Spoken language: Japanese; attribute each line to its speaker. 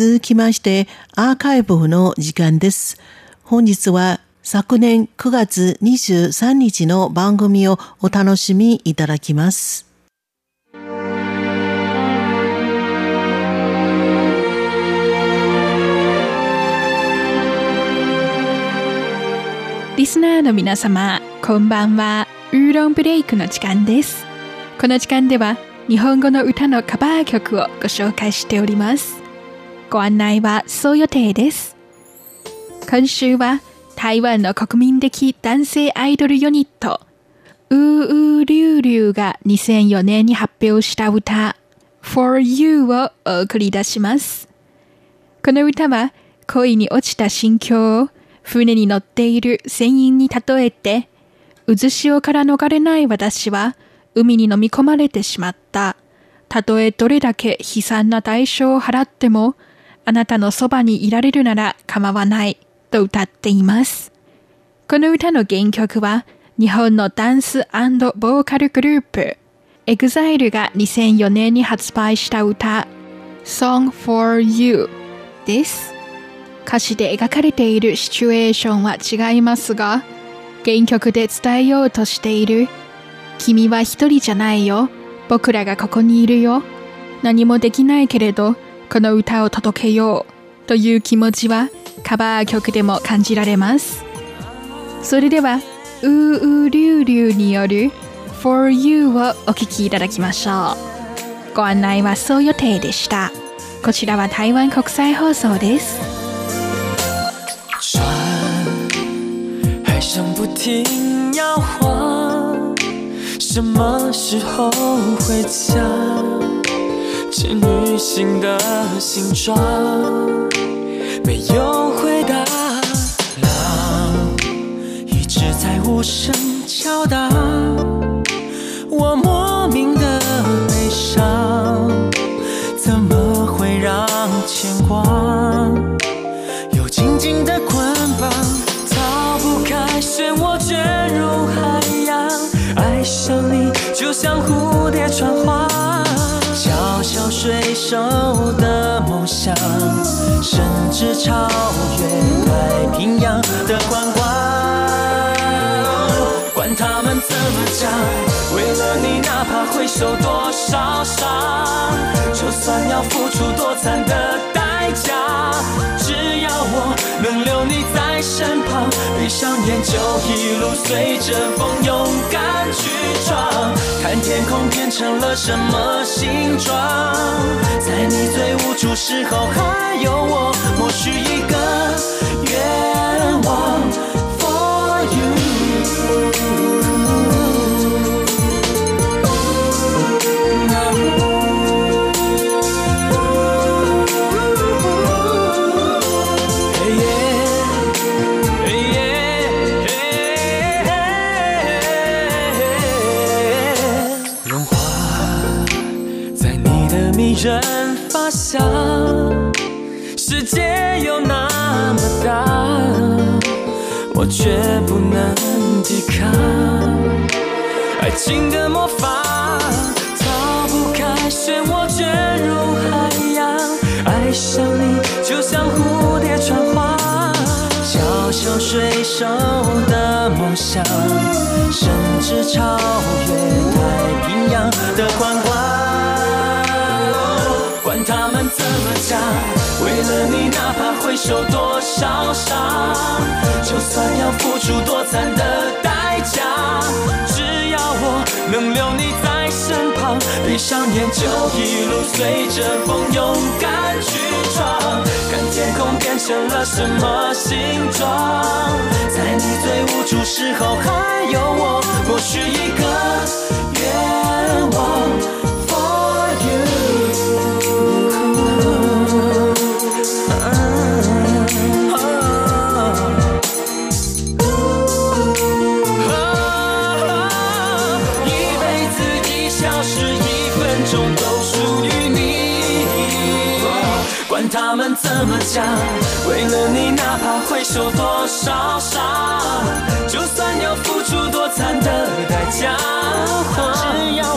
Speaker 1: 続きまして、アーカイブの時間です。本日は昨年9月23日の番組をお楽しみいただきます。
Speaker 2: リスナーの皆様、こんばんは。ウーロンブレイクの時間です。この時間では日本語の歌のカバー曲をご紹介しております。ご案内はそう予定です。今週は台湾の国民的男性アイドルユニット、ウーウーリュウリュウが2004年に発表した歌、For You をお送り出します。この歌は恋に落ちた心境を船に乗っている船員に例えて、渦潮から逃れない私は海に飲み込まれてしまった。たとえどれだけ悲惨な代償を払っても、あなたのそばにいられるなら構わないと歌っています。この歌の原曲は日本のダンスボーカルグループ EXILE が2004年に発売した歌 Song for You です。歌詞で描かれているシチュエーションは違いますが、原曲で伝えようとしている君は一人じゃないよ。僕らがここにいるよ。何もできないけれど、この歌を届けようという気持ちはカバー曲でも感じられます。それでは、うーうーりゅうりゅうによる For You をお聴きいただきましょう。ご案内はそう予定でした。こちらは台湾国際放送です。海上不停摇晃，什么时候回家？织女星的形状，没有回答。浪一直在无声敲打，水手的梦想，甚至超越太平洋的关关。管他们怎么讲，为了你哪怕会受多少伤，就算要付出多惨的代价，只要我能留你在身旁，闭上眼就一路随着风勇敢去闯。看天空变成了什么形状，在你最无助时候还有我，默许一个愿望。人发香，世界有那么大，我却不能抵抗。爱情的魔法，逃不开漩涡，卷入海洋。爱上你，就像蝴蝶穿花。小小水手的梦想，甚至超越太平洋的宽受多少伤，就算要付出多惨的代价，只要我能留你在身旁，闭上眼就一路随着风勇敢去闯，看天空变成了什么形状，他们怎么讲？为了你，哪怕会受多少伤，就算要付出多惨的代价，只要。